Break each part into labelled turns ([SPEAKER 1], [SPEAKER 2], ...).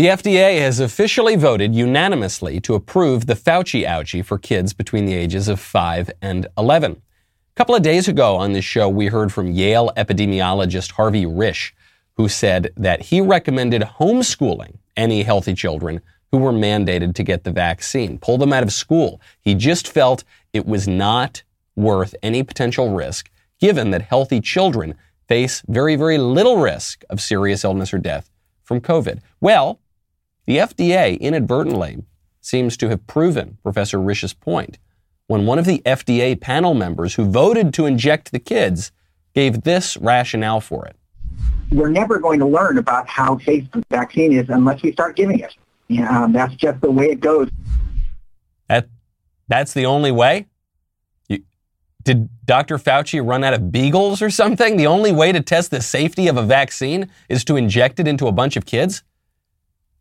[SPEAKER 1] The FDA has officially voted unanimously to approve the Fauci ouchie for kids between the ages of 5 and 11. A couple of days ago on this show, we heard from Yale epidemiologist Harvey Risch, who said that he recommended homeschooling any healthy children who were mandated to get the vaccine, pull them out of school. He just felt it was not worth any potential risk, given that healthy children face very, very little risk of serious illness or death from COVID. Well, the FDA inadvertently seems to have proven Professor Risch's point when one of the FDA panel members who voted to inject the kids gave this rationale for it.
[SPEAKER 2] We're never going to learn about how safe the vaccine is unless we start giving it. Yeah, um, that's just the way it goes.
[SPEAKER 1] That, that's the only way? You, did Dr. Fauci run out of beagles or something? The only way to test the safety of a vaccine is to inject it into a bunch of kids?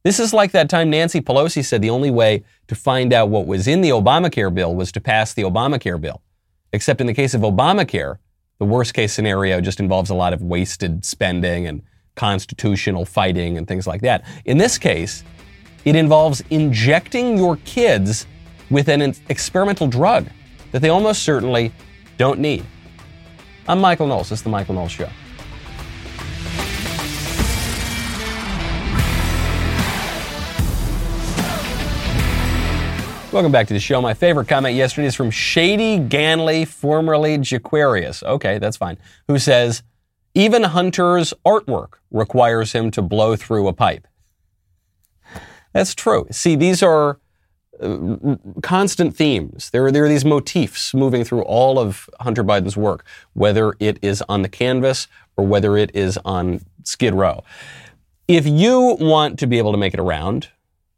[SPEAKER 1] This is like that time Nancy Pelosi said the only way to find out what was in the Obamacare bill was to pass the Obamacare bill. Except in the case of Obamacare, the worst case scenario just involves a lot of wasted spending and constitutional fighting and things like that. In this case, it involves injecting your kids with an experimental drug that they almost certainly don't need. I'm Michael Knowles. This is The Michael Knowles Show. Welcome back to the show. My favorite comment yesterday is from Shady Ganley, formerly Jaquarius. Okay, that's fine. Who says, even Hunter's artwork requires him to blow through a pipe. That's true. See, these are uh, constant themes. There are, there are these motifs moving through all of Hunter Biden's work, whether it is on the canvas or whether it is on Skid Row. If you want to be able to make it around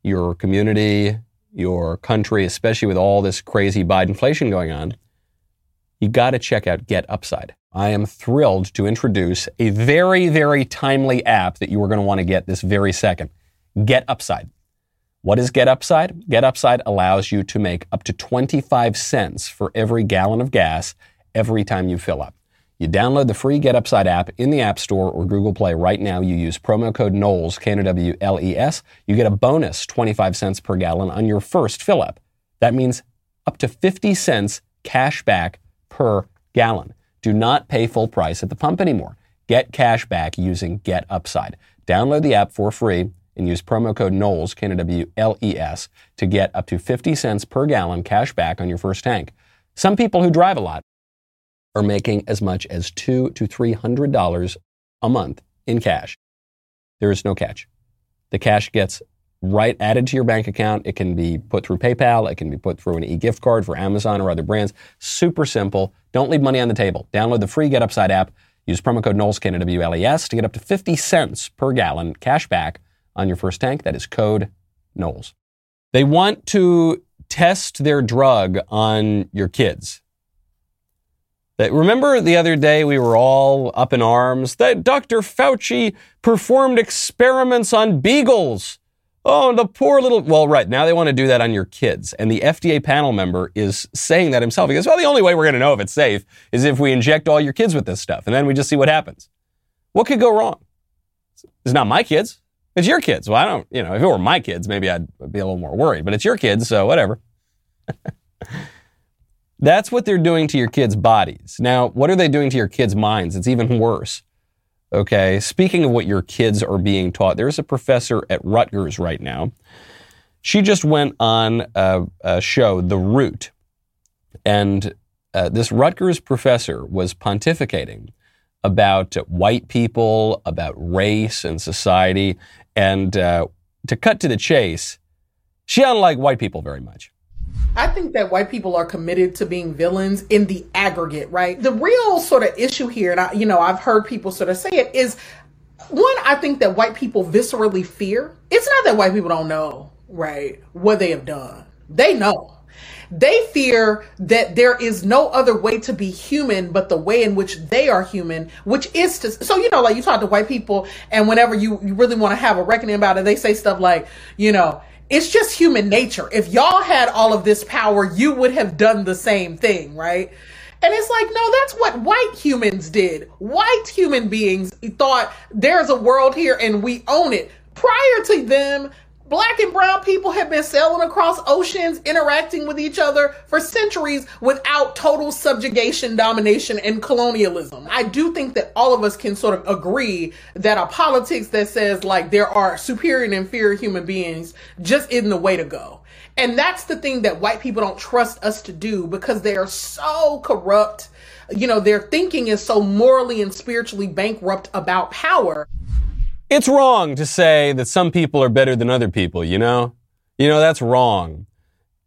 [SPEAKER 1] your community, your country, especially with all this crazy Biden inflation going on, you got to check out Get Upside. I am thrilled to introduce a very, very timely app that you are going to want to get this very second. Get Upside. What is Get Upside? Get Upside allows you to make up to 25 cents for every gallon of gas every time you fill up. You download the free Get Upside app in the App Store or Google Play right now. You use promo code Knowles, K-N-O-W-L-E-S. You get a bonus 25 cents per gallon on your first fill up. That means up to 50 cents cash back per gallon. Do not pay full price at the pump anymore. Get cash back using Get Upside. Download the app for free and use promo code Knowles, K-N-O-W-L-E-S, to get up to 50 cents per gallon cash back on your first tank. Some people who drive a lot are making as much as two to three hundred dollars a month in cash. There is no catch. The cash gets right added to your bank account. It can be put through PayPal. It can be put through an e-gift card for Amazon or other brands. Super simple. Don't leave money on the table. Download the free Get Upside app. Use promo code Knowles, K-N-O-W-L-E-S, to get up to 50 cents per gallon cash back on your first tank. That is code Knowles. They want to test their drug on your kids. Remember the other day we were all up in arms that Dr. Fauci performed experiments on beagles. Oh, the poor little. Well, right. Now they want to do that on your kids. And the FDA panel member is saying that himself. He goes, well, the only way we're going to know if it's safe is if we inject all your kids with this stuff. And then we just see what happens. What could go wrong? It's not my kids. It's your kids. Well, I don't, you know, if it were my kids, maybe I'd be a little more worried. But it's your kids, so whatever. That's what they're doing to your kids' bodies. Now, what are they doing to your kids' minds? It's even worse. Okay. Speaking of what your kids are being taught, there's a professor at Rutgers right now. She just went on a, a show, The Root, and uh, this Rutgers professor was pontificating about white people, about race and society, and uh, to cut to the chase, she doesn't like white people very much.
[SPEAKER 3] I think that white people are committed to being villains in the aggregate, right? The real sort of issue here, and I, you know, I've heard people sort of say it, is one, I think that white people viscerally fear. It's not that white people don't know, right, what they have done. They know. They fear that there is no other way to be human but the way in which they are human, which is to, so, you know, like you talk to white people, and whenever you, you really want to have a reckoning about it, they say stuff like, you know, it's just human nature. If y'all had all of this power, you would have done the same thing, right? And it's like, no, that's what white humans did. White human beings thought there's a world here and we own it. Prior to them, black and brown people have been sailing across oceans, interacting with each other for centuries without total subjugation, domination, and colonialism. I do think that all of us can sort of agree that a politics that says like there are superior and inferior human beings just isn't the way to go. And that's the thing that white people don't trust us to do because they are so corrupt. You know, their thinking is so morally and spiritually bankrupt about power.
[SPEAKER 1] It's wrong to say that some people are better than other people, you know? You know, that's wrong.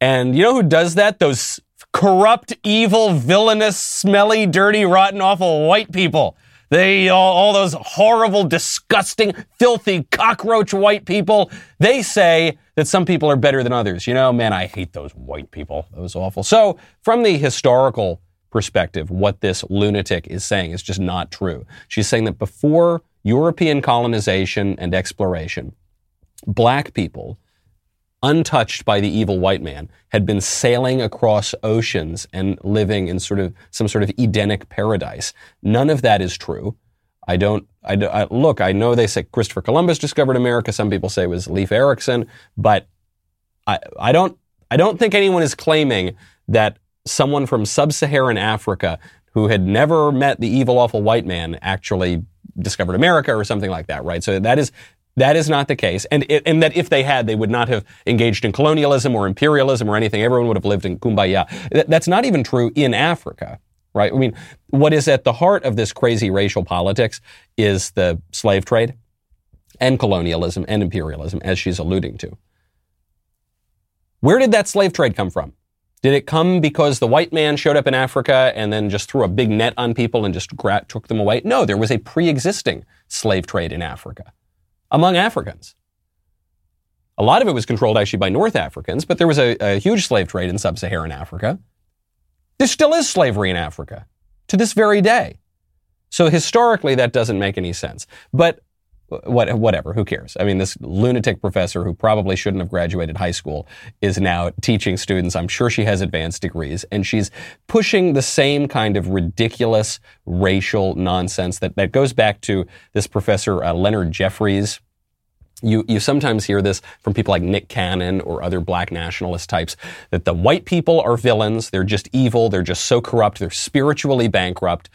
[SPEAKER 1] And you know who does that? Those corrupt, evil, villainous, smelly, dirty, rotten, awful white people. They, all, all those horrible, disgusting, filthy, cockroach white people, they say that some people are better than others. You know, man, I hate those white people. Was awful. So, from the historical perspective, what this lunatic is saying is just not true. She's saying that before European colonization and exploration, black people, untouched by the evil white man, had been sailing across oceans and living in sort of some sort of Edenic paradise. None of that is true. I don't, I, I, look, I know they say Christopher Columbus discovered America. Some people say it was Leif Erikson, but I, I don't, I don't think anyone is claiming that someone from sub-Saharan Africa who had never met the evil, awful white man actually discovered America or something like that, right? So that is that is not the case, and and that if they had, they would not have engaged in colonialism or imperialism or anything. Everyone would have lived in kumbaya. That's not even true in Africa, right? I mean, what is at the heart of this crazy racial politics is the slave trade and colonialism and imperialism, as she's alluding to. Where did that slave trade come from? Did it come because the white man showed up in Africa and then just threw a big net on people and just gra- took them away? No, there was a pre-existing slave trade in Africa among Africans. A lot of it was controlled actually by North Africans, but there was a, a huge slave trade in sub-Saharan Africa. There still is slavery in Africa to this very day. So historically, that doesn't make any sense. But what, whatever, who cares? I mean, this lunatic professor who probably shouldn't have graduated high school is now teaching students. I'm sure she has advanced degrees and she's pushing the same kind of ridiculous racial nonsense that, that goes back to this professor, uh, Leonard Jeffries. You, you sometimes hear this from people like Nick Cannon or other black nationalist types that the white people are villains. They're just evil. They're just so corrupt. They're spiritually bankrupt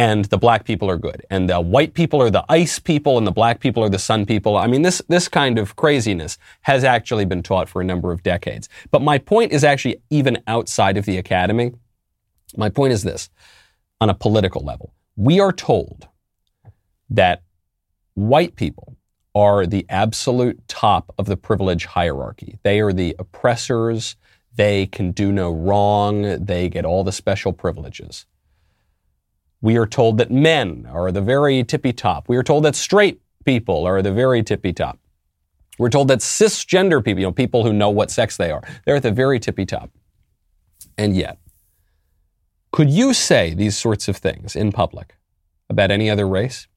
[SPEAKER 1] and the black people are good. And the white people are the ice people and the black people are the sun people. I mean, this, this kind of craziness has actually been taught for a number of decades. But my point is actually even outside of the academy. My point is this on a political level. We are told that white people are the absolute top of the privilege hierarchy. They are the oppressors. They can do no wrong. They get all the special privileges. We are told that men are the very tippy top. We are told that straight people are the very tippy top. We're told that cisgender people, you know, people who know what sex they are, they're at the very tippy top. And yet, could you say these sorts of things in public about any other race?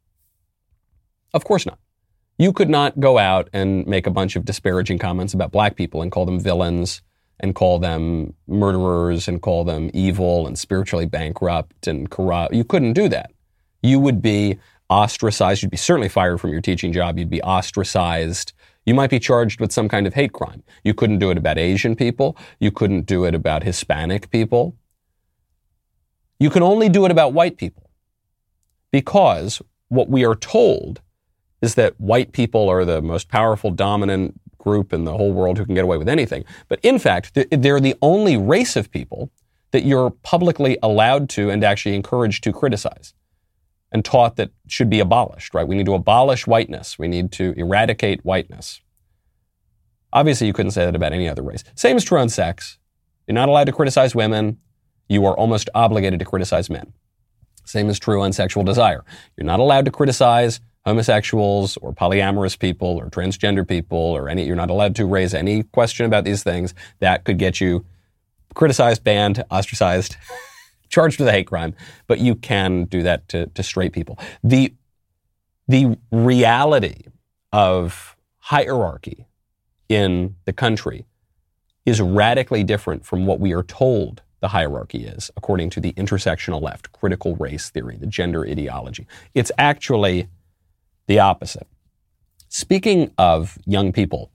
[SPEAKER 1] Of course not. You could not go out and make a bunch of disparaging comments about black people and call them villains and call them murderers and call them evil and spiritually bankrupt and corrupt. You couldn't do that. You would be ostracized. You'd be certainly fired from your teaching job. You'd be ostracized. You might be charged with some kind of hate crime. You couldn't do it about Asian people. You couldn't do it about Hispanic people. You can only do it about white people because what we are told is that white people are the most powerful, dominant, group in the whole world who can get away with anything. But in fact, they're the only race of people that you're publicly allowed to and actually encouraged to criticize and taught that should be abolished, right? We need to abolish whiteness. We need to eradicate whiteness. Obviously, you couldn't say that about any other race. Same is true on sex. You're not allowed to criticize women. You are almost obligated to criticize men. Same is true on sexual desire. You're not allowed to criticize homosexuals or polyamorous people or transgender people or any, you're not allowed to raise any question about these things that could get you criticized, banned, ostracized, charged with a hate crime. But you can do that to, to straight people. The, the reality of hierarchy in the country is radically different from what we are told the hierarchy is, according to the intersectional left, critical race theory, the gender ideology. It's actually the opposite. Speaking of young people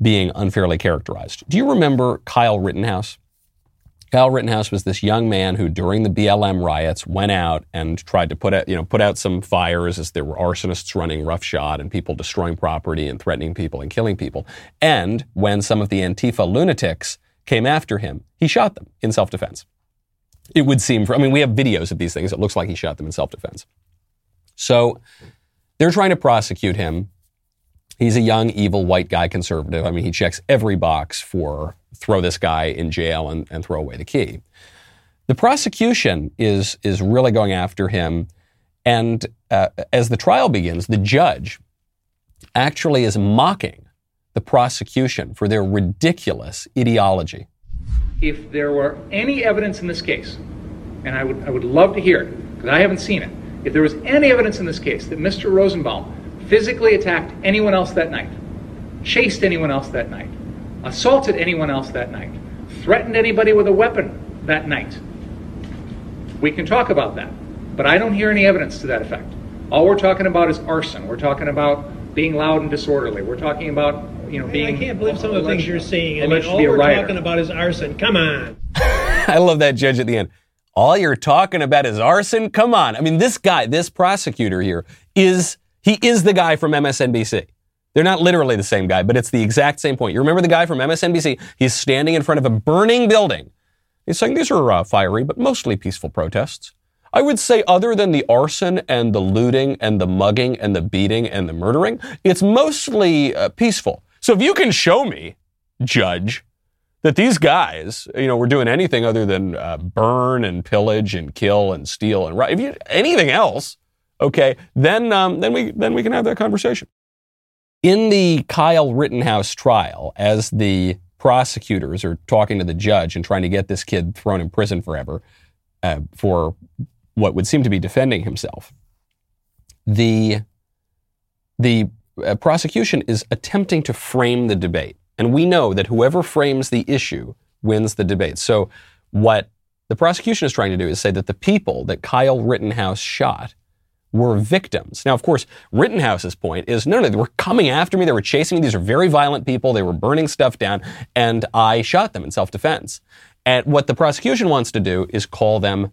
[SPEAKER 1] being unfairly characterized, do you remember Kyle Rittenhouse? Kyle Rittenhouse was this young man who, during the BLM riots, went out and tried to put out, you know, put out some fires as there were arsonists running roughshod and people destroying property and threatening people and killing people. And when some of the Antifa lunatics came after him, he shot them in self-defense. It would seem, for, I mean, we have videos of these things. It looks like he shot them in self-defense. So they're trying to prosecute him. He's a young, evil, white guy conservative. I mean, he checks every box for throw this guy in jail and, and throw away the key. The prosecution is, is really going after him. And uh, as the trial begins, the judge actually is mocking the prosecution for their ridiculous ideology.
[SPEAKER 4] If there were any evidence in this case, and I would, I would love to hear it, because I haven't seen it, if there was any evidence in this case that Mr. Rosenbaum physically attacked anyone else that night, chased anyone else that night, assaulted anyone else that night, threatened anybody with a weapon that night. We can talk about that, but I don't hear any evidence to that effect. All we're talking about is arson. We're talking about being loud and disorderly. We're talking about you know being.
[SPEAKER 5] I can't believe some of the things you're saying.
[SPEAKER 4] I
[SPEAKER 5] mean, all we're talking about is arson. Come on.
[SPEAKER 1] I love that judge at the end. All you're talking about is arson. Come on. I mean, this guy, this prosecutor here, is he is the guy from MSNBC. They're not literally the same guy, but it's the exact same point. You remember the guy from MSNBC? He's standing in front of a burning building. He's saying these are uh, fiery, but mostly peaceful protests. I would say, other than the arson and the looting and the mugging and the beating and the murdering, it's mostly uh, peaceful. So if you can show me, judge, that these guys, you know, were doing anything other than uh, burn and pillage and kill and steal and if you anything else, okay, then um, then we then we can have that conversation. In the Kyle Rittenhouse trial, as the prosecutors are talking to the judge and trying to get this kid thrown in prison forever uh, for what would seem to be defending himself, the the uh, prosecution is attempting to frame the debate, and we know that whoever frames the issue wins the debate. So, what the prosecution is trying to do is say that the people that Kyle Rittenhouse shot were victims. Now, of course, Rittenhouse's point is no, no, they were coming after me. They were chasing me. These are very violent people. They were burning stuff down, and I shot them in self defense. And what the prosecution wants to do is call them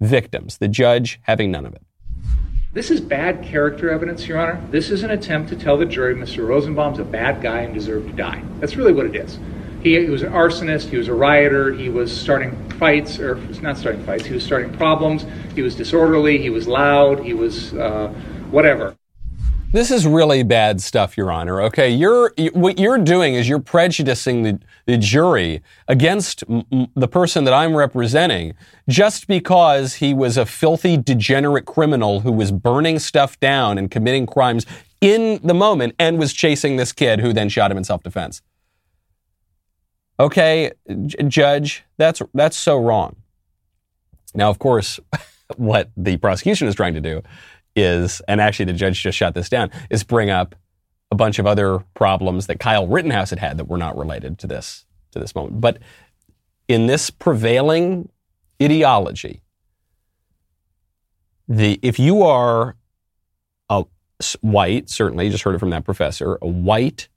[SPEAKER 1] victims, the judge having none of it.
[SPEAKER 4] This is bad character evidence, Your Honor. This is an attempt to tell the jury Mr. Rosenbaum's a bad guy and deserved to die. That's really what it is. He, he, was an arsonist, he was a rioter, he was starting fights, or not starting fights, he was starting problems, he was disorderly, he was loud, he was uh, whatever.
[SPEAKER 1] This is really bad stuff, Your Honor. Okay, you're what you're doing is you're prejudicing the, the jury against m- the person that I'm representing just because he was a filthy, degenerate criminal who was burning stuff down and committing crimes in the moment and was chasing this kid who then shot him in self-defense. Okay, j- judge, that's that's so wrong. Now, of course, what the prosecution is trying to do is, and actually the judge just shot this down, is bring up a bunch of other problems that Kyle Rittenhouse had had that were not related to this to this moment. But in this prevailing ideology, the if you are a white, certainly just heard it from that professor, a white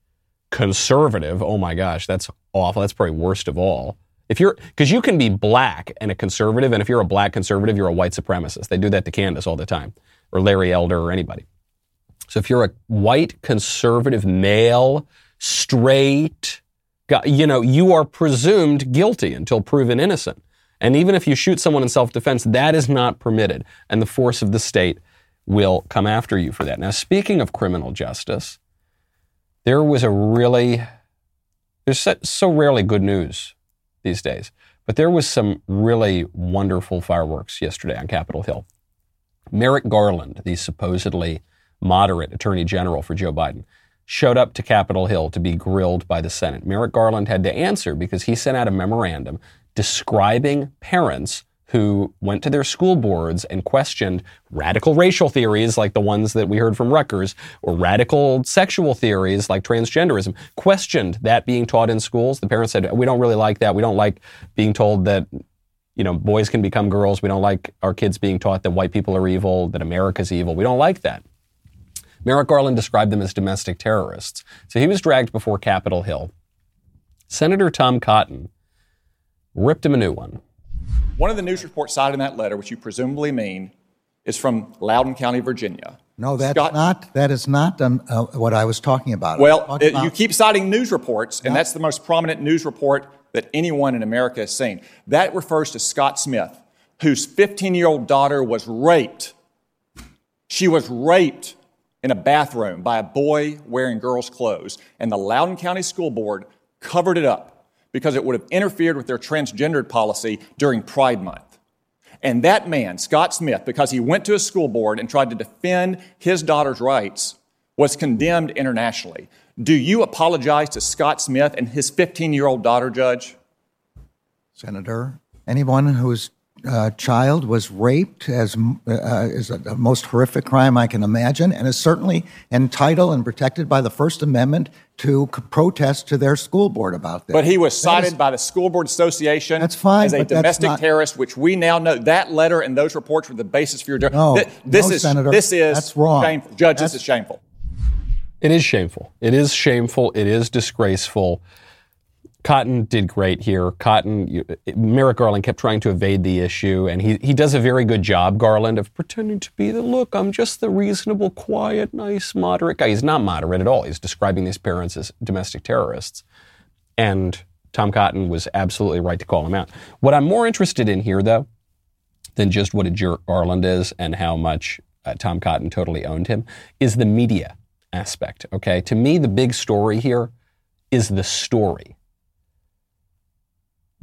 [SPEAKER 1] conservative, oh my gosh, that's awful. That's probably worst of all. If you're, because you can be black and a conservative, and if you're a black conservative, you're a white supremacist. They do that to Candace all the time, or Larry Elder, or anybody. So if you're a white conservative male, straight, you know, you are presumed guilty until proven innocent. And even if you shoot someone in self defense, that is not permitted. And the force of the state will come after you for that. Now, speaking of criminal justice, there was a really there's so rarely good news these days, but there was some really wonderful fireworks yesterday on Capitol Hill. Merrick Garland, the supposedly moderate attorney general for Joe Biden, showed up to Capitol Hill to be grilled by the Senate. Merrick Garland had to answer because he sent out a memorandum describing parents who went to their school boards and questioned radical racial theories like the ones that we heard from Rutgers, or radical sexual theories like transgenderism, questioned that being taught in schools. The parents said, we don't really like that. We don't like being told that you know, boys can become girls. We don't like our kids being taught that white people are evil, that America's evil. We don't like that. Merrick Garland described them as domestic terrorists. So he was dragged before Capitol Hill. Senator Tom Cotton ripped him a new one.
[SPEAKER 6] One of the news reports cited in that letter, which you presumably mean, is from Loudoun County, Virginia.
[SPEAKER 7] No, that's Scott, not. That is not um, uh, what I was talking about.
[SPEAKER 6] Well,
[SPEAKER 7] talking
[SPEAKER 6] about, you keep citing news reports, and yeah. that's the most prominent news report that anyone in America has seen. That refers to Scott Smith, whose 15-year-old daughter was raped. She was raped in a bathroom by a boy wearing girls' clothes, and the Loudoun County School Board covered it up because it would have interfered with their transgendered policy during Pride Month. And that man, Scott Smith, because he went to a school board and tried to defend his daughter's rights, was condemned internationally. Do you apologize to Scott Smith and his 15 year old daughter, Judge?
[SPEAKER 7] Senator, anyone who's uh, child was raped as uh, is a, the most horrific crime I can imagine, and is certainly entitled and protected by the First Amendment to c- protest to their school board about this.
[SPEAKER 6] But he was cited is, by the School Board Association
[SPEAKER 7] that's fine,
[SPEAKER 6] as a domestic not, terrorist, which we now know that letter and those reports were the basis for your.
[SPEAKER 7] No,
[SPEAKER 6] this, this
[SPEAKER 7] no,
[SPEAKER 6] is
[SPEAKER 7] Senator,
[SPEAKER 6] this is
[SPEAKER 7] that's wrong.
[SPEAKER 6] Shameful. Judge, that's, this is shameful.
[SPEAKER 1] It is shameful. It is shameful. It is disgraceful. Cotton did great here. Cotton, you, Merrick Garland kept trying to evade the issue, and he, he does a very good job, Garland, of pretending to be the look, I'm just the reasonable, quiet, nice, moderate guy. He's not moderate at all. He's describing these parents as domestic terrorists. And Tom Cotton was absolutely right to call him out. What I'm more interested in here, though, than just what a jerk Garland is and how much uh, Tom Cotton totally owned him, is the media aspect. Okay. To me, the big story here is the story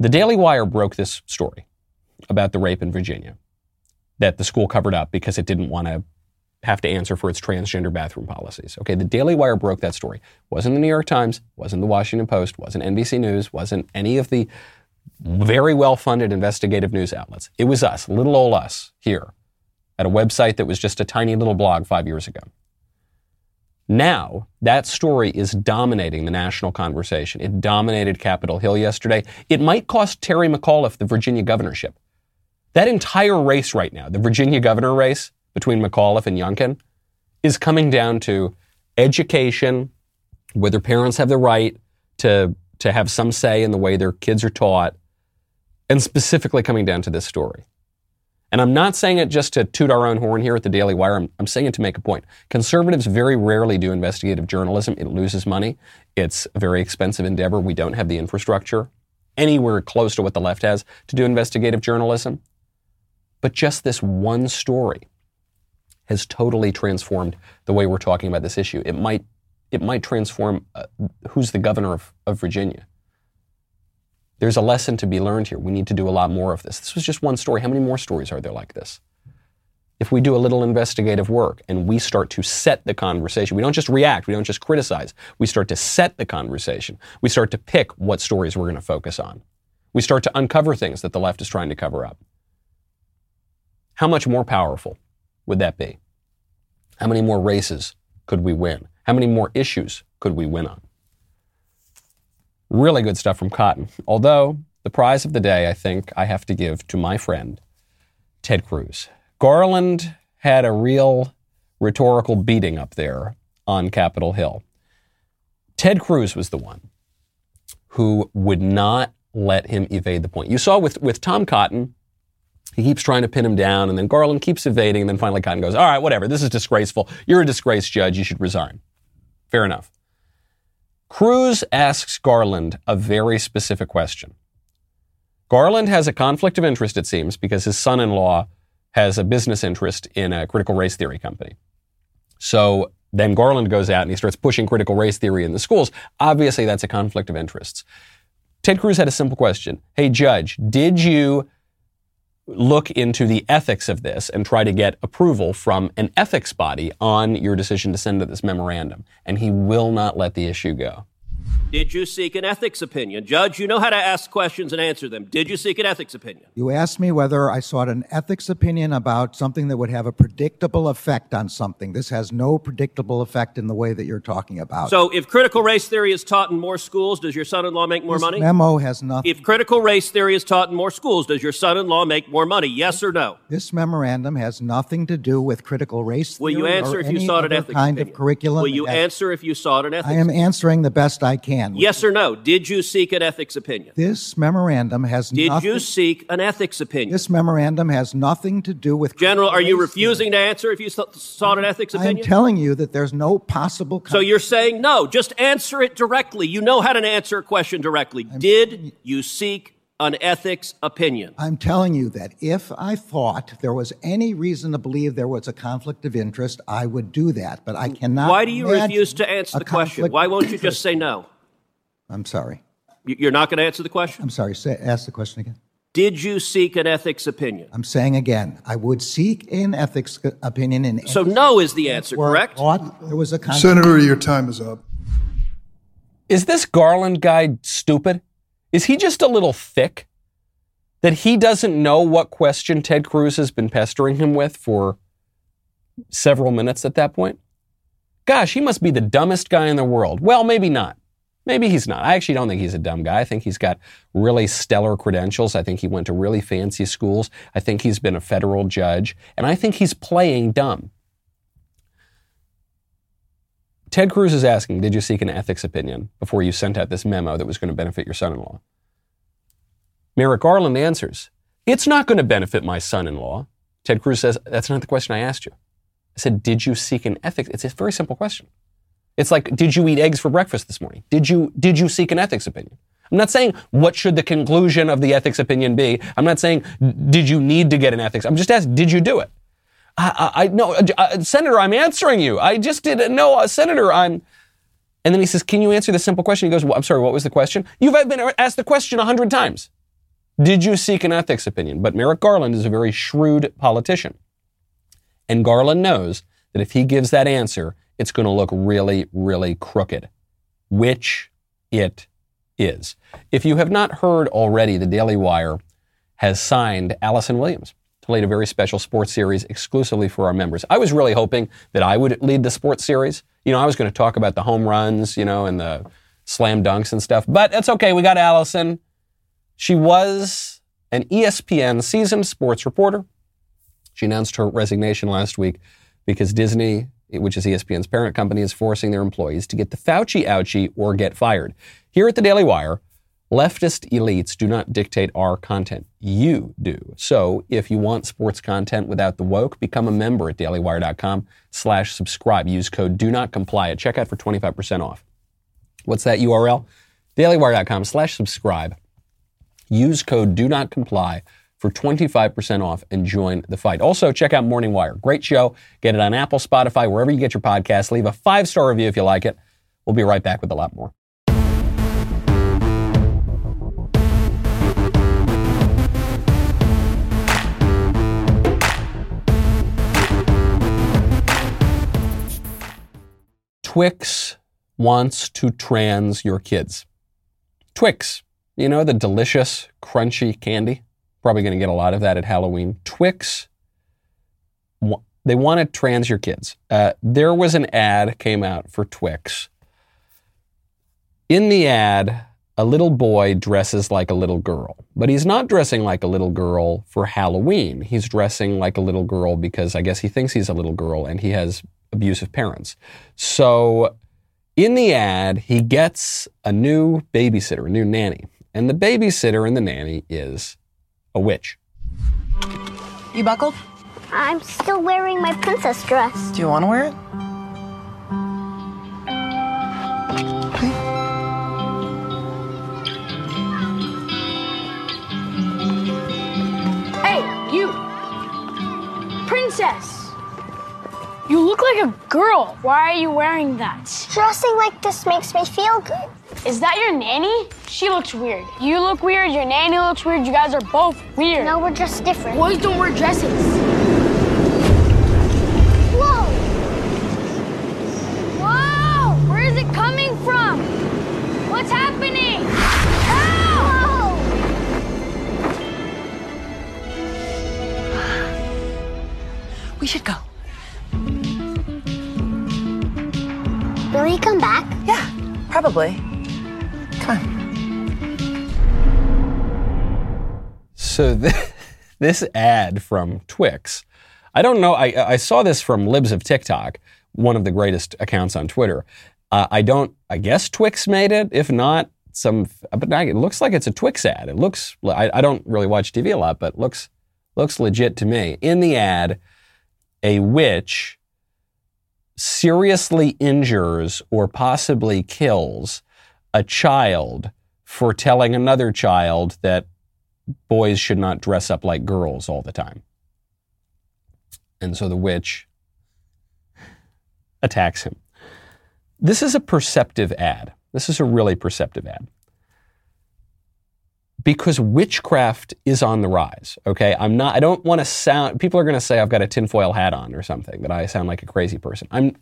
[SPEAKER 1] the Daily Wire broke this story about the rape in Virginia that the school covered up because it didn't want to have to answer for its transgender bathroom policies. Okay, the Daily Wire broke that story. Wasn't the New York Times, wasn't the Washington Post, wasn't NBC News, wasn't any of the very well funded investigative news outlets. It was us, little old us, here at a website that was just a tiny little blog five years ago. Now, that story is dominating the national conversation. It dominated Capitol Hill yesterday. It might cost Terry McAuliffe the Virginia governorship. That entire race right now, the Virginia governor race between McAuliffe and Youngkin, is coming down to education, whether parents have the right to, to have some say in the way their kids are taught, and specifically coming down to this story. And I'm not saying it just to toot our own horn here at the Daily Wire. I'm, I'm, saying it to make a point. Conservatives very rarely do investigative journalism. It loses money. It's a very expensive endeavor. We don't have the infrastructure anywhere close to what the left has to do investigative journalism. But just this one story has totally transformed the way we're talking about this issue. It might, it might transform uh, who's the governor of, of Virginia. There's a lesson to be learned here. We need to do a lot more of this. This was just one story. How many more stories are there like this? If we do a little investigative work and we start to set the conversation, we don't just react, we don't just criticize, we start to set the conversation. We start to pick what stories we're going to focus on. We start to uncover things that the left is trying to cover up. How much more powerful would that be? How many more races could we win? How many more issues could we win on? Really good stuff from Cotton. Although, the prize of the day, I think, I have to give to my friend, Ted Cruz. Garland had a real rhetorical beating up there on Capitol Hill. Ted Cruz was the one who would not let him evade the point. You saw with, with Tom Cotton, he keeps trying to pin him down, and then Garland keeps evading, and then finally Cotton goes, All right, whatever, this is disgraceful. You're a disgrace judge, you should resign. Fair enough. Cruz asks Garland a very specific question. Garland has a conflict of interest, it seems, because his son in law has a business interest in a critical race theory company. So then Garland goes out and he starts pushing critical race theory in the schools. Obviously, that's a conflict of interests. Ted Cruz had a simple question Hey, Judge, did you look into the ethics of this and try to get approval from an ethics body on your decision to send this memorandum. And he will not let the issue go.
[SPEAKER 8] Did you seek an ethics opinion? Judge, you know how to ask questions and answer them. Did you seek an ethics opinion?
[SPEAKER 7] You asked me whether I sought an ethics opinion about something that would have a predictable effect on something. This has no predictable effect in the way that you're talking about.
[SPEAKER 8] So, if critical race theory is taught in more schools, does your son in law make more
[SPEAKER 7] this
[SPEAKER 8] money?
[SPEAKER 7] memo has nothing.
[SPEAKER 8] If critical race theory is taught in more schools, does your son in law make more money? Yes or no?
[SPEAKER 7] This memorandum has nothing to do with critical race
[SPEAKER 8] Will
[SPEAKER 7] theory
[SPEAKER 8] you answer
[SPEAKER 7] or
[SPEAKER 8] if you sought an ethics
[SPEAKER 7] kind
[SPEAKER 8] opinion?
[SPEAKER 7] of curriculum.
[SPEAKER 8] Will you answer if you sought an ethics
[SPEAKER 7] I am answering the best I can.
[SPEAKER 8] Yes or no? Did you seek an ethics opinion?
[SPEAKER 7] This memorandum has
[SPEAKER 8] Did
[SPEAKER 7] nothing.
[SPEAKER 8] you seek an ethics opinion?
[SPEAKER 7] This memorandum has nothing to do with.
[SPEAKER 8] General, are you refusing to answer if you sought an ethics
[SPEAKER 7] opinion? I am telling you that there's no possible.
[SPEAKER 8] so you're saying no. Just answer it directly. You know how to answer a question directly. Did you seek an ethics opinion?
[SPEAKER 7] I'm telling you that if I thought there was any reason to believe there was a conflict of interest, I would do that. But I cannot.
[SPEAKER 8] Why do you refuse to answer the question? Why won't you just say no?
[SPEAKER 7] I'm sorry.
[SPEAKER 8] You- You're not going to answer the question?
[SPEAKER 7] I'm sorry. Say, ask the question again.
[SPEAKER 8] Did you seek an ethics opinion?
[SPEAKER 7] I'm saying again, I would seek an ethics opinion in.
[SPEAKER 8] So
[SPEAKER 7] any
[SPEAKER 8] no is the answer, correct?
[SPEAKER 7] there was a conflict.
[SPEAKER 9] Senator, your time is up.
[SPEAKER 1] Is this Garland guy stupid? Is he just a little thick? That he doesn't know what question Ted Cruz has been pestering him with for several minutes at that point? Gosh, he must be the dumbest guy in the world. Well, maybe not. Maybe he's not. I actually don't think he's a dumb guy. I think he's got really stellar credentials. I think he went to really fancy schools. I think he's been a federal judge. And I think he's playing dumb. Ted Cruz is asking, did you seek an ethics opinion before you sent out this memo that was going to benefit your son-in-law? Merrick Garland answers, it's not going to benefit my son-in-law. Ted Cruz says, that's not the question I asked you. I said, did you seek an ethics? It's a very simple question. It's like, did you eat eggs for breakfast this morning? Did you, did you seek an ethics opinion? I'm not saying what should the conclusion of the ethics opinion be. I'm not saying did you need to get an ethics. I'm just asking, did you do it? I, I, no, uh, Senator, I'm answering you. I just did no, uh, Senator, I'm. And then he says, "Can you answer the simple question?" He goes, well, "I'm sorry, what was the question?" You've been asked the question a hundred times. Did you seek an ethics opinion? But Merrick Garland is a very shrewd politician, and Garland knows that if he gives that answer, it's going to look really, really crooked, which it is. If you have not heard already, the Daily Wire has signed Allison Williams to lead a very special sports series exclusively for our members. I was really hoping that I would lead the sports series. You know, I was going to talk about the home runs, you know, and the slam dunks and stuff, but that's okay. We got Allison. She was an ESPN seasoned sports reporter. She announced her resignation last week because Disney, which is ESPN's parent company, is forcing their employees to get the Fauci ouchie or get fired. Here at the Daily Wire, leftist elites do not dictate our content. You do. So if you want sports content without the woke, become a member at dailywire.com slash subscribe. Use code do not comply at checkout for 25% off. What's that URL? dailywire.com slash subscribe. Use code do not comply for 25% off and join the fight. Also, check out Morning Wire. Great show. Get it on Apple, Spotify, wherever you get your podcasts. Leave a five star review if you like it. We'll be right back with a lot more. Twix wants to trans your kids. Twix, you know, the delicious, crunchy candy. Probably going to get a lot of that at Halloween. Twix, they want to trans your kids. Uh, there was an ad came out for Twix. In the ad, a little boy dresses like a little girl, but he's not dressing like a little girl for Halloween. He's dressing like a little girl because I guess he thinks he's a little girl and he has abusive parents. So in the ad, he gets a new babysitter, a new nanny. And the babysitter and the nanny is a witch.
[SPEAKER 10] You buckled?
[SPEAKER 11] I'm still wearing my princess dress.
[SPEAKER 10] Do you want to wear it?
[SPEAKER 12] Hey, you! Princess! You look like a girl. Why are you wearing that?
[SPEAKER 11] Dressing like this makes me feel good.
[SPEAKER 12] Is that your nanny? She looks weird. You look weird, your nanny looks weird, you guys are both weird.
[SPEAKER 11] No, we're just different.
[SPEAKER 12] Boys don't wear dresses.
[SPEAKER 11] Whoa!
[SPEAKER 12] Whoa! Where is it coming from? What's happening?
[SPEAKER 10] We should go.
[SPEAKER 11] Will he come back?
[SPEAKER 10] Yeah, probably. Come on.
[SPEAKER 1] So th- this ad from Twix, I don't know. I, I saw this from Libs of TikTok, one of the greatest accounts on Twitter. Uh, I don't. I guess Twix made it. If not, some. But it looks like it's a Twix ad. It looks. I, I don't really watch TV a lot, but looks looks legit to me. In the ad, a witch seriously injures or possibly kills a child for telling another child that boys should not dress up like girls all the time. And so the witch attacks him. This is a perceptive ad. This is a really perceptive ad. Because witchcraft is on the rise. Okay. I'm not, I don't want to sound, people are going to say I've got a tinfoil hat on or something, that I sound like a crazy person. I'm,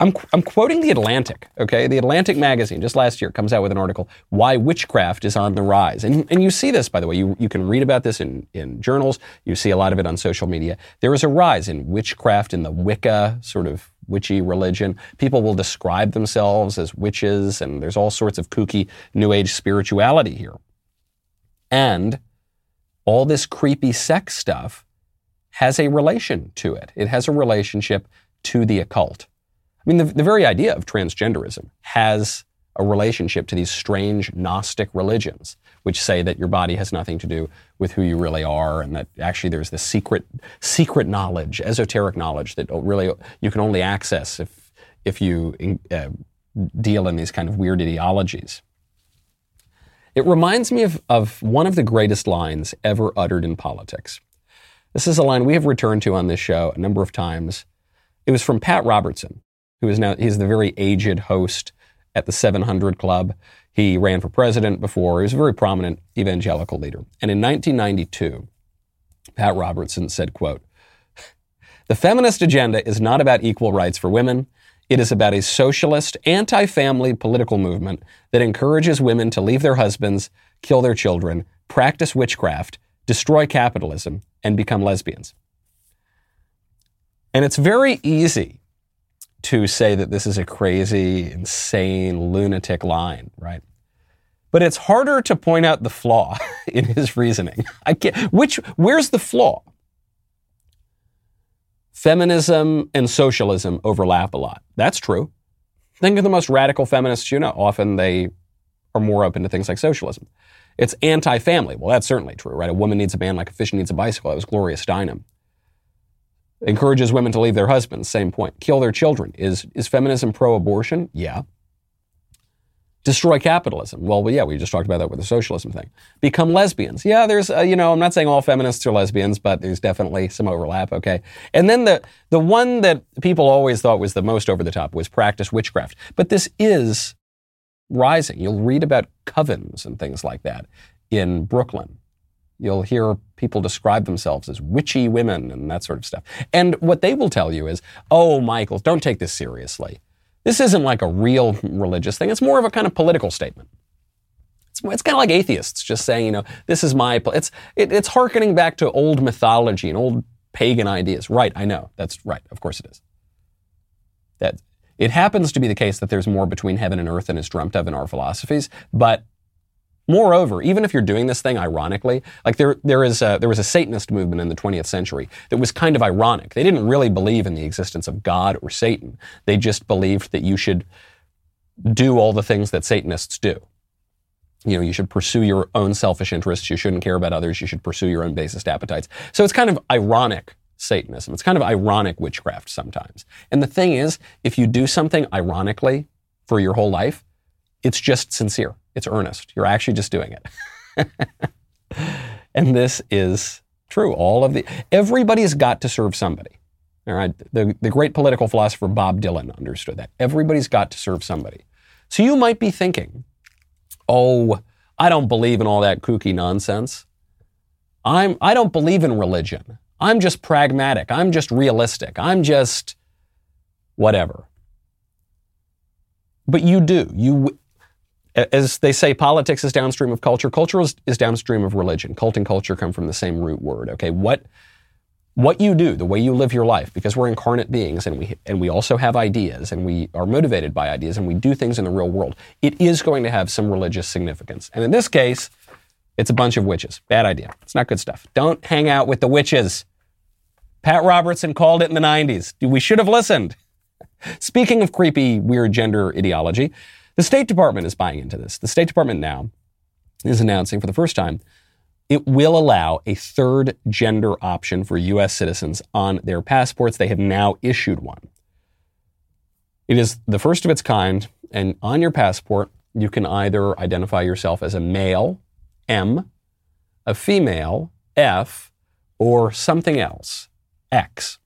[SPEAKER 1] I'm, I'm quoting the Atlantic, okay? The Atlantic magazine just last year comes out with an article, Why Witchcraft is on the Rise. And, and you see this, by the way. You, you can read about this in, in journals. You see a lot of it on social media. There is a rise in witchcraft, in the Wicca sort of witchy religion. People will describe themselves as witches, and there's all sorts of kooky New Age spirituality here. And all this creepy sex stuff has a relation to it. It has a relationship to the occult. I mean, the, the very idea of transgenderism has a relationship to these strange Gnostic religions, which say that your body has nothing to do with who you really are, and that actually there's this secret, secret knowledge, esoteric knowledge that really you can only access if if you uh, deal in these kind of weird ideologies. It reminds me of, of one of the greatest lines ever uttered in politics. This is a line we have returned to on this show a number of times. It was from Pat Robertson, who is now he's the very aged host at the 700 Club. He ran for president before. He was a very prominent evangelical leader. And in 1992, Pat Robertson said, quote, the feminist agenda is not about equal rights for women. It is about a socialist, anti family political movement that encourages women to leave their husbands, kill their children, practice witchcraft, destroy capitalism, and become lesbians. And it's very easy to say that this is a crazy, insane, lunatic line, right? But it's harder to point out the flaw in his reasoning. I can't, which, where's the flaw? Feminism and socialism overlap a lot. That's true. Think of the most radical feminists you know. Often they are more open to things like socialism. It's anti family. Well, that's certainly true, right? A woman needs a man like a fish needs a bicycle. That was Gloria Steinem. Encourages women to leave their husbands. Same point. Kill their children. Is, is feminism pro abortion? Yeah. Destroy capitalism. Well, yeah, we just talked about that with the socialism thing. Become lesbians. Yeah, there's, uh, you know, I'm not saying all feminists are lesbians, but there's definitely some overlap. Okay. And then the, the one that people always thought was the most over the top was practice witchcraft. But this is rising. You'll read about covens and things like that in Brooklyn. You'll hear people describe themselves as witchy women and that sort of stuff. And what they will tell you is, oh, Michael, don't take this seriously. This isn't like a real religious thing. It's more of a kind of political statement. It's, it's kind of like atheists just saying, you know, this is my, it's, it, it's hearkening back to old mythology and old pagan ideas. Right, I know. That's right. Of course it is. That, it happens to be the case that there's more between heaven and earth than is dreamt of in our philosophies, but Moreover, even if you're doing this thing ironically, like there, there is a, there was a Satanist movement in the 20th century that was kind of ironic. They didn't really believe in the existence of God or Satan. They just believed that you should do all the things that Satanists do. You know, you should pursue your own selfish interests. You shouldn't care about others. You should pursue your own basest appetites. So it's kind of ironic Satanism. It's kind of ironic witchcraft sometimes. And the thing is, if you do something ironically for your whole life, it's just sincere. It's earnest. You're actually just doing it. and this is true. All of the, everybody's got to serve somebody. All right. The, the great political philosopher Bob Dylan understood that. Everybody's got to serve somebody. So you might be thinking, oh, I don't believe in all that kooky nonsense. I'm, I don't believe in religion. I'm just pragmatic. I'm just realistic. I'm just whatever. But you do. You As they say, politics is downstream of culture. Culture is, is downstream of religion. Cult and culture come from the same root word. Okay, what what you do, the way you live your life, because we're incarnate beings and we and we also have ideas and we are motivated by ideas and we do things in the real world. It is going to have some religious significance. And in this case, it's a bunch of witches. Bad idea. It's not good stuff. Don't hang out with the witches. Pat Robertson called it in the 90s. We should have listened. Speaking of creepy, weird gender ideology, the State Department is buying into this. The State Department now is announcing for the first time it will allow a third gender option for U.S. citizens on their passports. They have now issued one. It is the first of its kind, and on your passport, you can either identify yourself as a male, M, a female, F, or something else, X.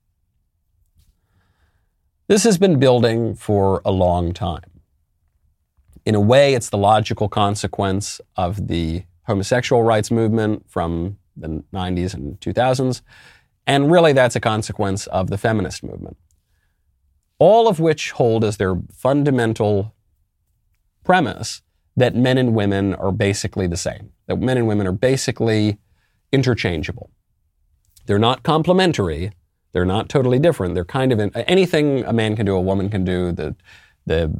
[SPEAKER 1] This has been building for a long time. In a way, it's the logical consequence of the homosexual rights movement from the 90s and 2000s. And really, that's a consequence of the feminist movement. All of which hold as their fundamental premise that men and women are basically the same, that men and women are basically interchangeable. They're not complementary, they're not totally different. They're kind of in, anything a man can do, a woman can do. The, the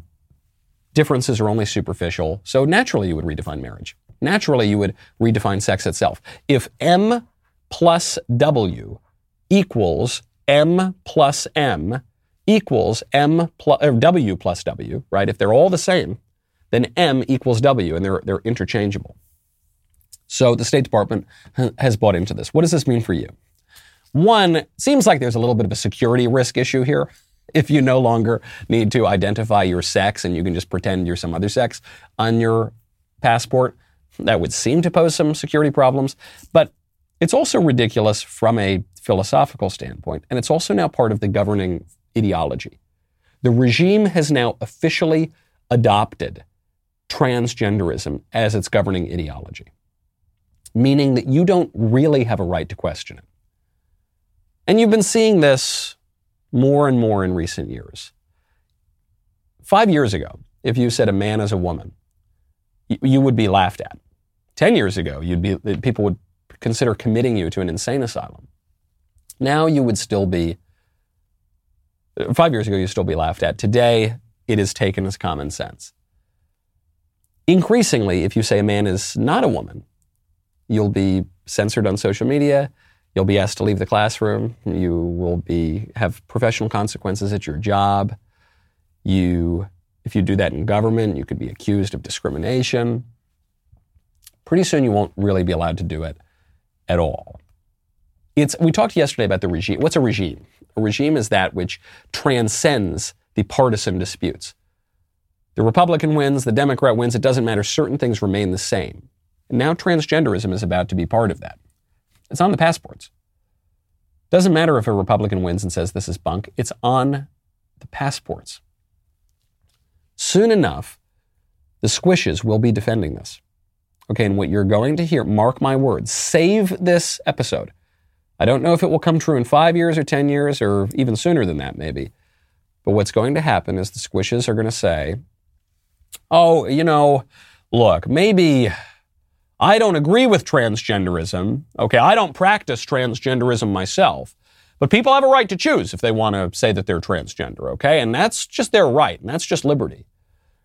[SPEAKER 1] differences are only superficial. So naturally, you would redefine marriage. Naturally, you would redefine sex itself. If M plus W equals M plus M equals M plus, or uh, W plus W, right? If they're all the same, then M equals W, and they're, they're interchangeable. So the State Department has bought into this. What does this mean for you? One, seems like there's a little bit of a security risk issue here. If you no longer need to identify your sex and you can just pretend you're some other sex on your passport, that would seem to pose some security problems. But it's also ridiculous from a philosophical standpoint, and it's also now part of the governing ideology. The regime has now officially adopted transgenderism as its governing ideology, meaning that you don't really have a right to question it. And you've been seeing this more and more in recent years. Five years ago, if you said a man is a woman, you would be laughed at. Ten years ago, you'd be, people would consider committing you to an insane asylum. Now you would still be, five years ago, you'd still be laughed at. Today, it is taken as common sense. Increasingly, if you say a man is not a woman, you'll be censored on social media. You'll be asked to leave the classroom. You will be have professional consequences at your job. You, if you do that in government, you could be accused of discrimination. Pretty soon, you won't really be allowed to do it at all. It's, we talked yesterday about the regime. What's a regime? A regime is that which transcends the partisan disputes. The Republican wins, the Democrat wins, it doesn't matter. Certain things remain the same. And now transgenderism is about to be part of that. It's on the passports. Doesn't matter if a Republican wins and says this is bunk, it's on the passports. Soon enough, the squishes will be defending this. Okay, and what you're going to hear, mark my words, save this episode. I don't know if it will come true in five years or 10 years or even sooner than that, maybe. But what's going to happen is the squishes are going to say, oh, you know, look, maybe I don't agree with transgenderism. Okay, I don't practice transgenderism myself. But people have a right to choose if they want to say that they're transgender, okay? And that's just their right, and that's just liberty.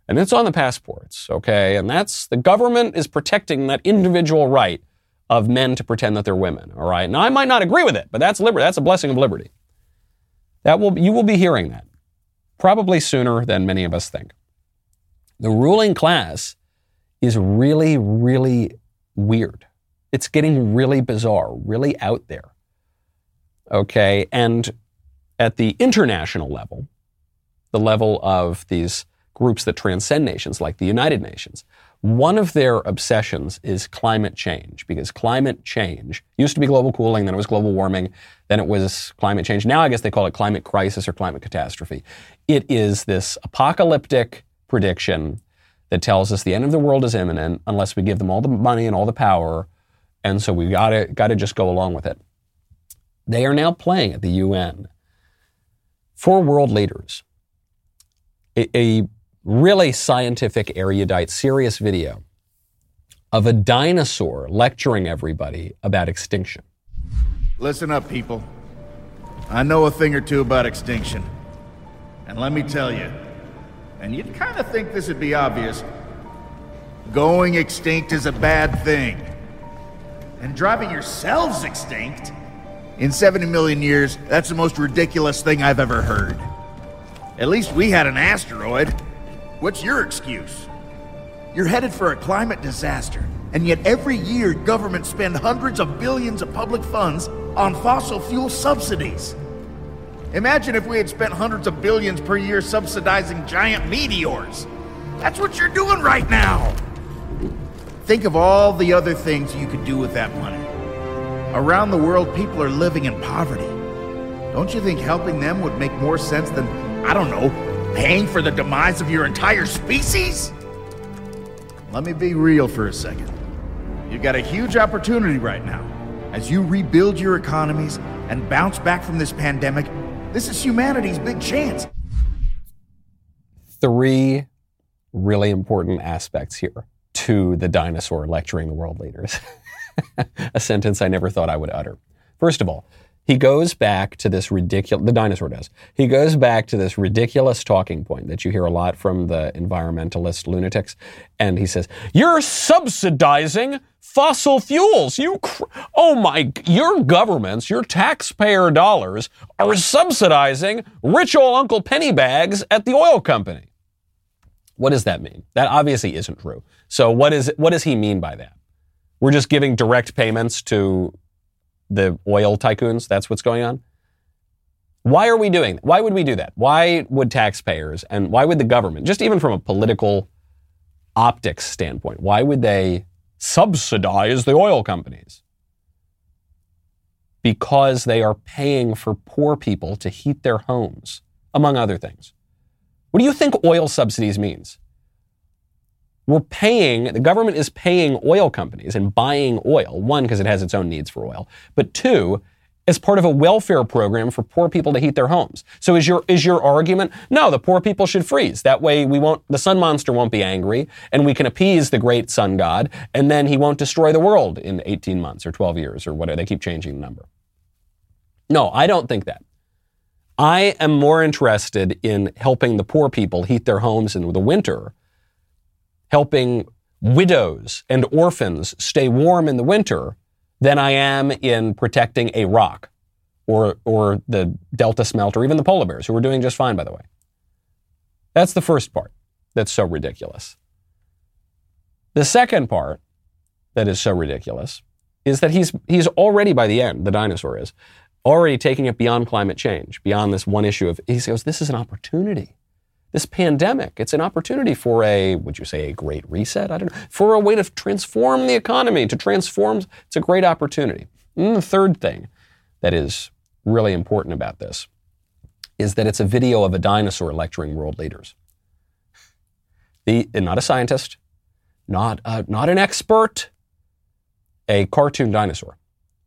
[SPEAKER 1] And it's on the passports, okay? And that's the government is protecting that individual right of men to pretend that they're women, all right? Now I might not agree with it, but that's liberty. That's a blessing of liberty. That will you will be hearing that probably sooner than many of us think. The ruling class is really, really weird. It's getting really bizarre, really out there. Okay. And at the international level, the level of these groups that transcend nations, like the United Nations, one of their obsessions is climate change because climate change used to be global cooling, then it was global warming, then it was climate change. Now I guess they call it climate crisis or climate catastrophe. It is this apocalyptic prediction that tells us the end of the world is imminent unless we give them all the money and all the power. And so we gotta, gotta just go along with it. They are now playing at the UN for world leaders a, a really scientific, erudite, serious video of a dinosaur lecturing everybody about extinction.
[SPEAKER 9] Listen up, people. I know a thing or two about extinction. And let me tell you, and you'd kind of think this would be obvious, going extinct is a bad thing. And driving yourselves extinct? In 70 million years, that's the most ridiculous thing I've ever heard. At least we had an asteroid. What's your excuse? You're headed for a climate disaster, and yet every year governments spend hundreds of billions of public funds on fossil fuel subsidies. Imagine if we had spent hundreds of billions per year subsidizing giant meteors. That's what you're doing right now. Think of all the other things you could do with that money. Around the world, people are living in poverty. Don't you think helping them would make more sense than, I don't know, paying for the demise of your entire species? Let me be real for a second. You've got a huge opportunity right now. As you rebuild your economies and bounce back from this pandemic, this is humanity's big chance.
[SPEAKER 1] Three really important aspects here to the dinosaur lecturing the world leaders. a sentence I never thought I would utter. First of all, he goes back to this ridiculous, the dinosaur does. He goes back to this ridiculous talking point that you hear a lot from the environmentalist lunatics. And he says, You're subsidizing fossil fuels. You, cr- oh my, your governments, your taxpayer dollars are subsidizing rich old Uncle Pennybags at the oil company. What does that mean? That obviously isn't true. So what is, what does he mean by that? We're just giving direct payments to the oil tycoons. That's what's going on. Why are we doing? Why would we do that? Why would taxpayers and why would the government, just even from a political optics standpoint, why would they subsidize the oil companies? Because they are paying for poor people to heat their homes, among other things. What do you think oil subsidies means? We're paying, the government is paying oil companies and buying oil, one, because it has its own needs for oil, but two, as part of a welfare program for poor people to heat their homes. So is your is your argument no, the poor people should freeze. That way we won't the sun monster won't be angry and we can appease the great sun god and then he won't destroy the world in 18 months or 12 years or whatever. They keep changing the number. No, I don't think that. I am more interested in helping the poor people heat their homes in the winter helping widows and orphans stay warm in the winter than I am in protecting a rock or, or the Delta smelt or even the polar bears, who are doing just fine, by the way. That's the first part that's so ridiculous. The second part that is so ridiculous is that he's, he's already by the end, the dinosaur is, already taking it beyond climate change, beyond this one issue of, he goes, this is an opportunity this pandemic. It's an opportunity for a, would you say, a great reset? I don't know. For a way to transform the economy, to transform, it's a great opportunity. And the third thing that is really important about this is that it's a video of a dinosaur lecturing world leaders. The, not a scientist, not, a, not an expert, a cartoon dinosaur.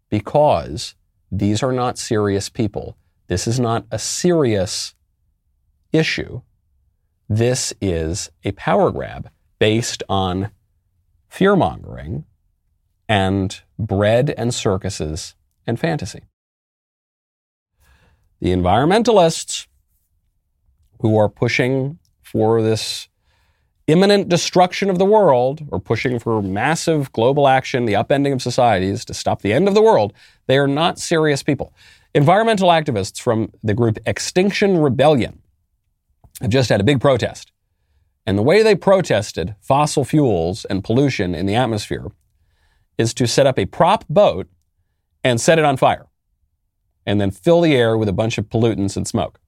[SPEAKER 1] Because these are not serious people. This is not a serious issue this is a power grab based on fear mongering and bread and circuses and fantasy. The environmentalists who are pushing for this imminent destruction of the world or pushing for massive global action, the upending of societies to stop the end of the world, they are not serious people. Environmental activists from the group Extinction Rebellion have just had a big protest. And the way they protested fossil fuels and pollution in the atmosphere is to set up a prop boat and set it on fire and then fill the air with a bunch of pollutants and smoke.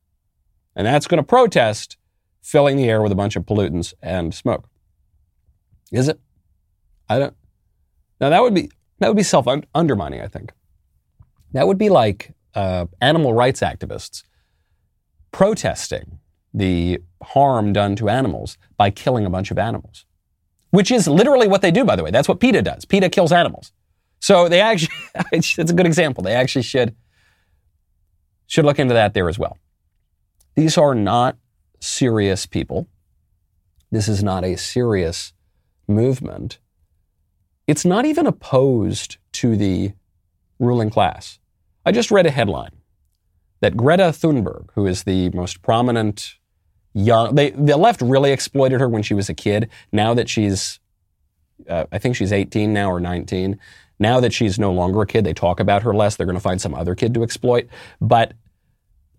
[SPEAKER 1] And that's going to protest filling the air with a bunch of pollutants and smoke. Is it? I don't. Now that would be that would be self undermining. I think that would be like uh, animal rights activists protesting the harm done to animals by killing a bunch of animals, which is literally what they do, by the way. That's what PETA does. PETA kills animals. So they actually, it's a good example. They actually should, should look into that there as well. These are not serious people. this is not a serious movement, it's not even opposed to the ruling class. I just read a headline that Greta Thunberg, who is the most prominent young, they, the left really exploited her when she was a kid. Now that she's, uh, I think she's 18 now or 19. Now that she's no longer a kid, they talk about her less. They're going to find some other kid to exploit. But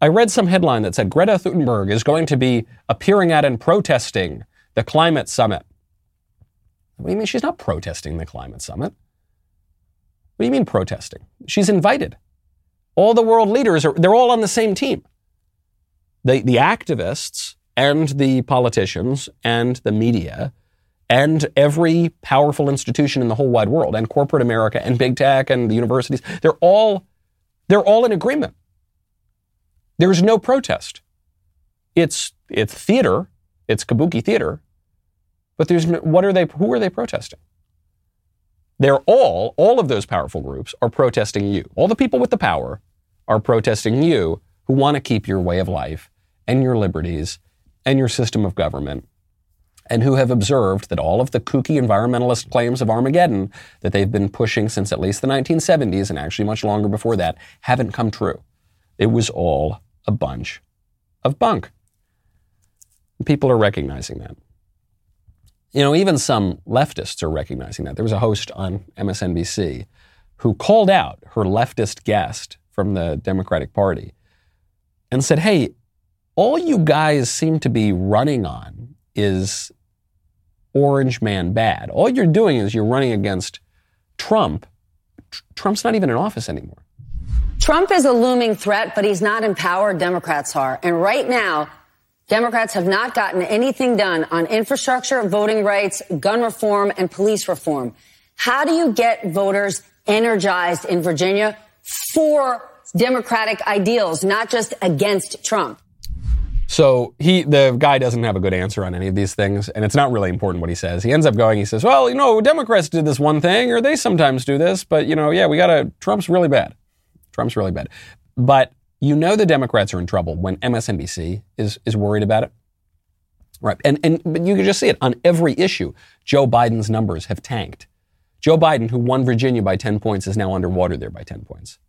[SPEAKER 1] I read some headline that said Greta Thunberg is going to be appearing at and protesting the climate summit. What do you mean she's not protesting the climate summit? What do you mean protesting? She's invited. All the world leaders are, they're all on the same team. The, the activists and the politicians and the media and every powerful institution in the whole wide world and corporate America and big tech and the universities, they're all, they're all in agreement. There's no protest. It's, it's theater. It's kabuki theater. But there's what are they, who are they protesting? They're all, all of those powerful groups are protesting you. All the people with the power are protesting you who want to keep your way of life and your liberties and your system of government and who have observed that all of the kooky environmentalist claims of Armageddon that they've been pushing since at least the 1970s and actually much longer before that haven't come true. It was all a bunch of bunk. People are recognizing that. You know, even some leftists are recognizing that. There was a host on MSNBC who called out her leftist guest from the Democratic Party and said, Hey, all you guys seem to be running on is orange man bad. All you're doing is you're running against Trump. Tr- Trump's not even in office anymore.
[SPEAKER 13] Trump is a looming threat, but he's not in power. Democrats are. And right now, Democrats have not gotten anything done on infrastructure, voting rights, gun reform, and police reform. How do you get voters energized in Virginia for Democratic ideals, not just against Trump?
[SPEAKER 1] So he, the guy doesn't have a good answer on any of these things, and it's not really important what he says. He ends up going, he says, well, you know, Democrats did this one thing, or they sometimes do this, but, you know, yeah, we gotta, Trump's really bad. Trump's really bad. But you know the Democrats are in trouble when MSNBC is, is worried about it. Right. And, and but you can just see it on every issue. Joe Biden's numbers have tanked. Joe Biden, who won Virginia by 10 points, is now underwater there by 10 points.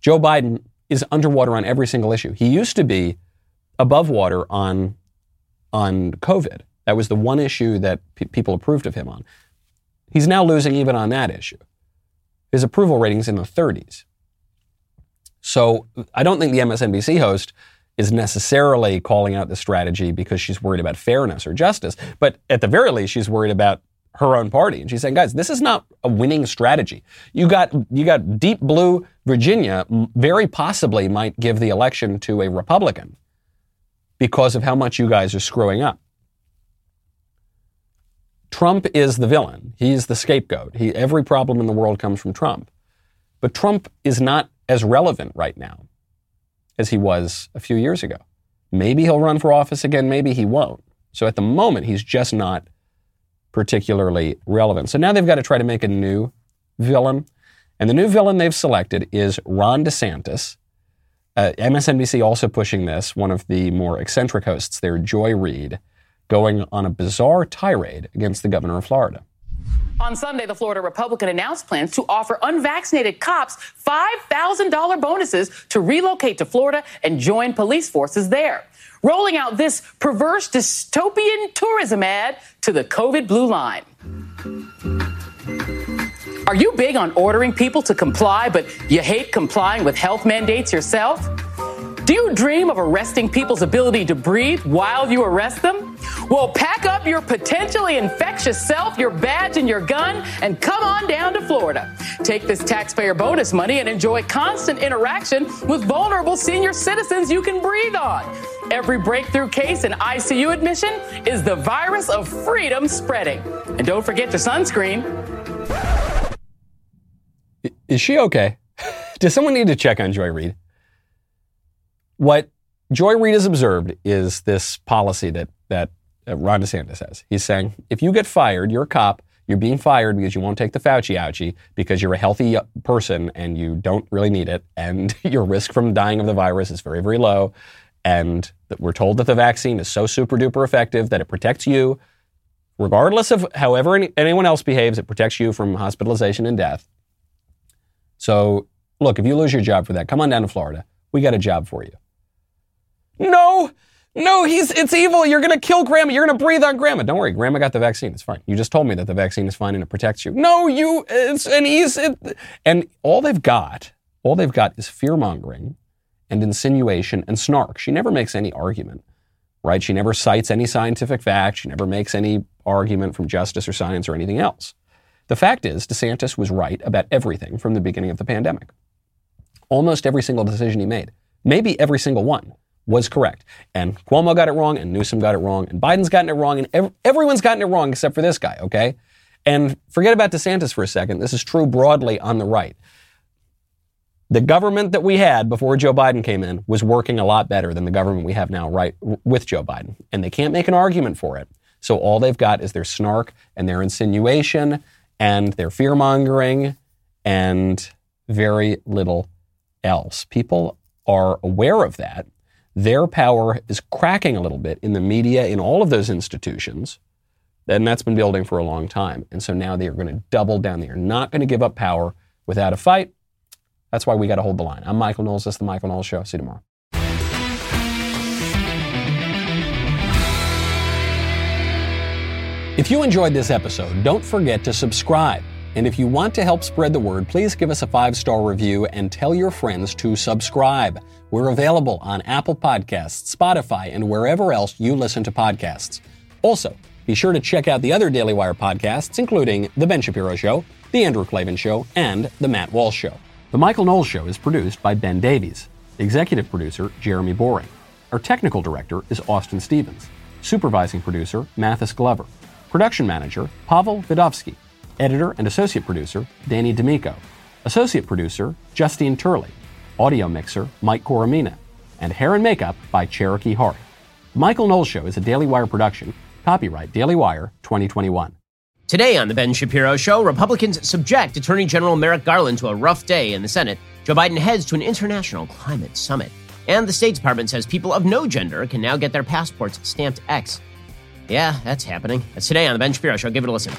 [SPEAKER 1] Joe Biden is underwater on every single issue. He used to be above water on, on COVID. That was the one issue that pe- people approved of him on. He's now losing even on that issue. His approval rating's in the 30s. So I don't think the MSNBC host is necessarily calling out the strategy because she's worried about fairness or justice, but at the very least, she's worried about her own party. And she's saying, guys, this is not a winning strategy. You got, you got deep blue Virginia very possibly might give the election to a Republican because of how much you guys are screwing up. Trump is the villain. He's the scapegoat. He, every problem in the world comes from Trump. But Trump is not as relevant right now as he was a few years ago. Maybe he'll run for office again, maybe he won't. So at the moment, he's just not particularly relevant. So now they've got to try to make a new villain. And the new villain they've selected is Ron DeSantis. Uh, MSNBC also pushing this, one of the more eccentric hosts there, Joy Reid, going on a bizarre tirade against the governor of Florida.
[SPEAKER 14] On Sunday, the Florida Republican announced plans to offer unvaccinated cops $5,000 bonuses to relocate to Florida and join police forces there. Rolling out this perverse dystopian tourism ad to the COVID blue line. Are you big on ordering people to comply, but you hate complying with health mandates yourself? Do you dream of arresting people's ability to breathe while you arrest them? Well, pack up your potentially infectious self, your badge, and your gun, and come on down to Florida. Take this taxpayer bonus money and enjoy constant interaction with vulnerable senior citizens you can breathe on. Every breakthrough case and ICU admission is the virus of freedom spreading. And don't forget your sunscreen.
[SPEAKER 1] Is she okay? Does someone need to check on Joy Reid? What Joy Reid has observed is this policy that, that uh, Ron DeSantis has. He's saying if you get fired, you're a cop, you're being fired because you won't take the Fauci ouchie because you're a healthy uh, person and you don't really need it, and your risk from dying of the virus is very, very low. And we're told that the vaccine is so super duper effective that it protects you regardless of however any, anyone else behaves, it protects you from hospitalization and death. So, look, if you lose your job for that, come on down to Florida. We got a job for you. No, no, he's it's evil. You're gonna kill grandma. You're gonna breathe on grandma. Don't worry, grandma got the vaccine. It's fine. You just told me that the vaccine is fine and it protects you. No, you it's and he's it, and all they've got, all they've got is fear mongering and insinuation and snark. She never makes any argument, right? She never cites any scientific fact. She never makes any argument from justice or science or anything else. The fact is, DeSantis was right about everything from the beginning of the pandemic. Almost every single decision he made, maybe every single one, was correct. And Cuomo got it wrong, and Newsom got it wrong, and Biden's gotten it wrong, and ev- everyone's gotten it wrong except for this guy, okay? And forget about DeSantis for a second. This is true broadly on the right. The government that we had before Joe Biden came in was working a lot better than the government we have now, right, with Joe Biden. And they can't make an argument for it. So all they've got is their snark and their insinuation and their fear mongering and very little else. People are aware of that. Their power is cracking a little bit in the media, in all of those institutions. And that's been building for a long time. And so now they are going to double down. They are not going to give up power without a fight. That's why we got to hold the line. I'm Michael Knowles. This is The Michael Knowles Show. See you tomorrow. If you enjoyed this episode, don't forget to subscribe. And if you want to help spread the word, please give us a five star review and tell your friends to subscribe. We're available on Apple Podcasts, Spotify, and wherever else you listen to podcasts. Also, be sure to check out the other Daily Wire podcasts, including The Ben Shapiro Show, The Andrew Klavan Show, and The Matt Walsh Show. The Michael Knowles Show is produced by Ben Davies. Executive producer, Jeremy Boring. Our technical director is Austin Stevens. Supervising producer, Mathis Glover. Production manager, Pavel Vidovsky. Editor and associate producer, Danny D'Amico. Associate producer, Justine Turley. Audio mixer, Mike Coromina. And hair and makeup by Cherokee Hart. Michael Knowles Show is a Daily Wire production. Copyright Daily Wire 2021.
[SPEAKER 15] Today on The Ben Shapiro Show, Republicans subject Attorney General Merrick Garland to a rough day in the Senate. Joe Biden heads to an international climate summit. And the State Department says people of no gender can now get their passports stamped X. Yeah, that's happening. That's today on The Ben Shapiro Show. Give it a listen.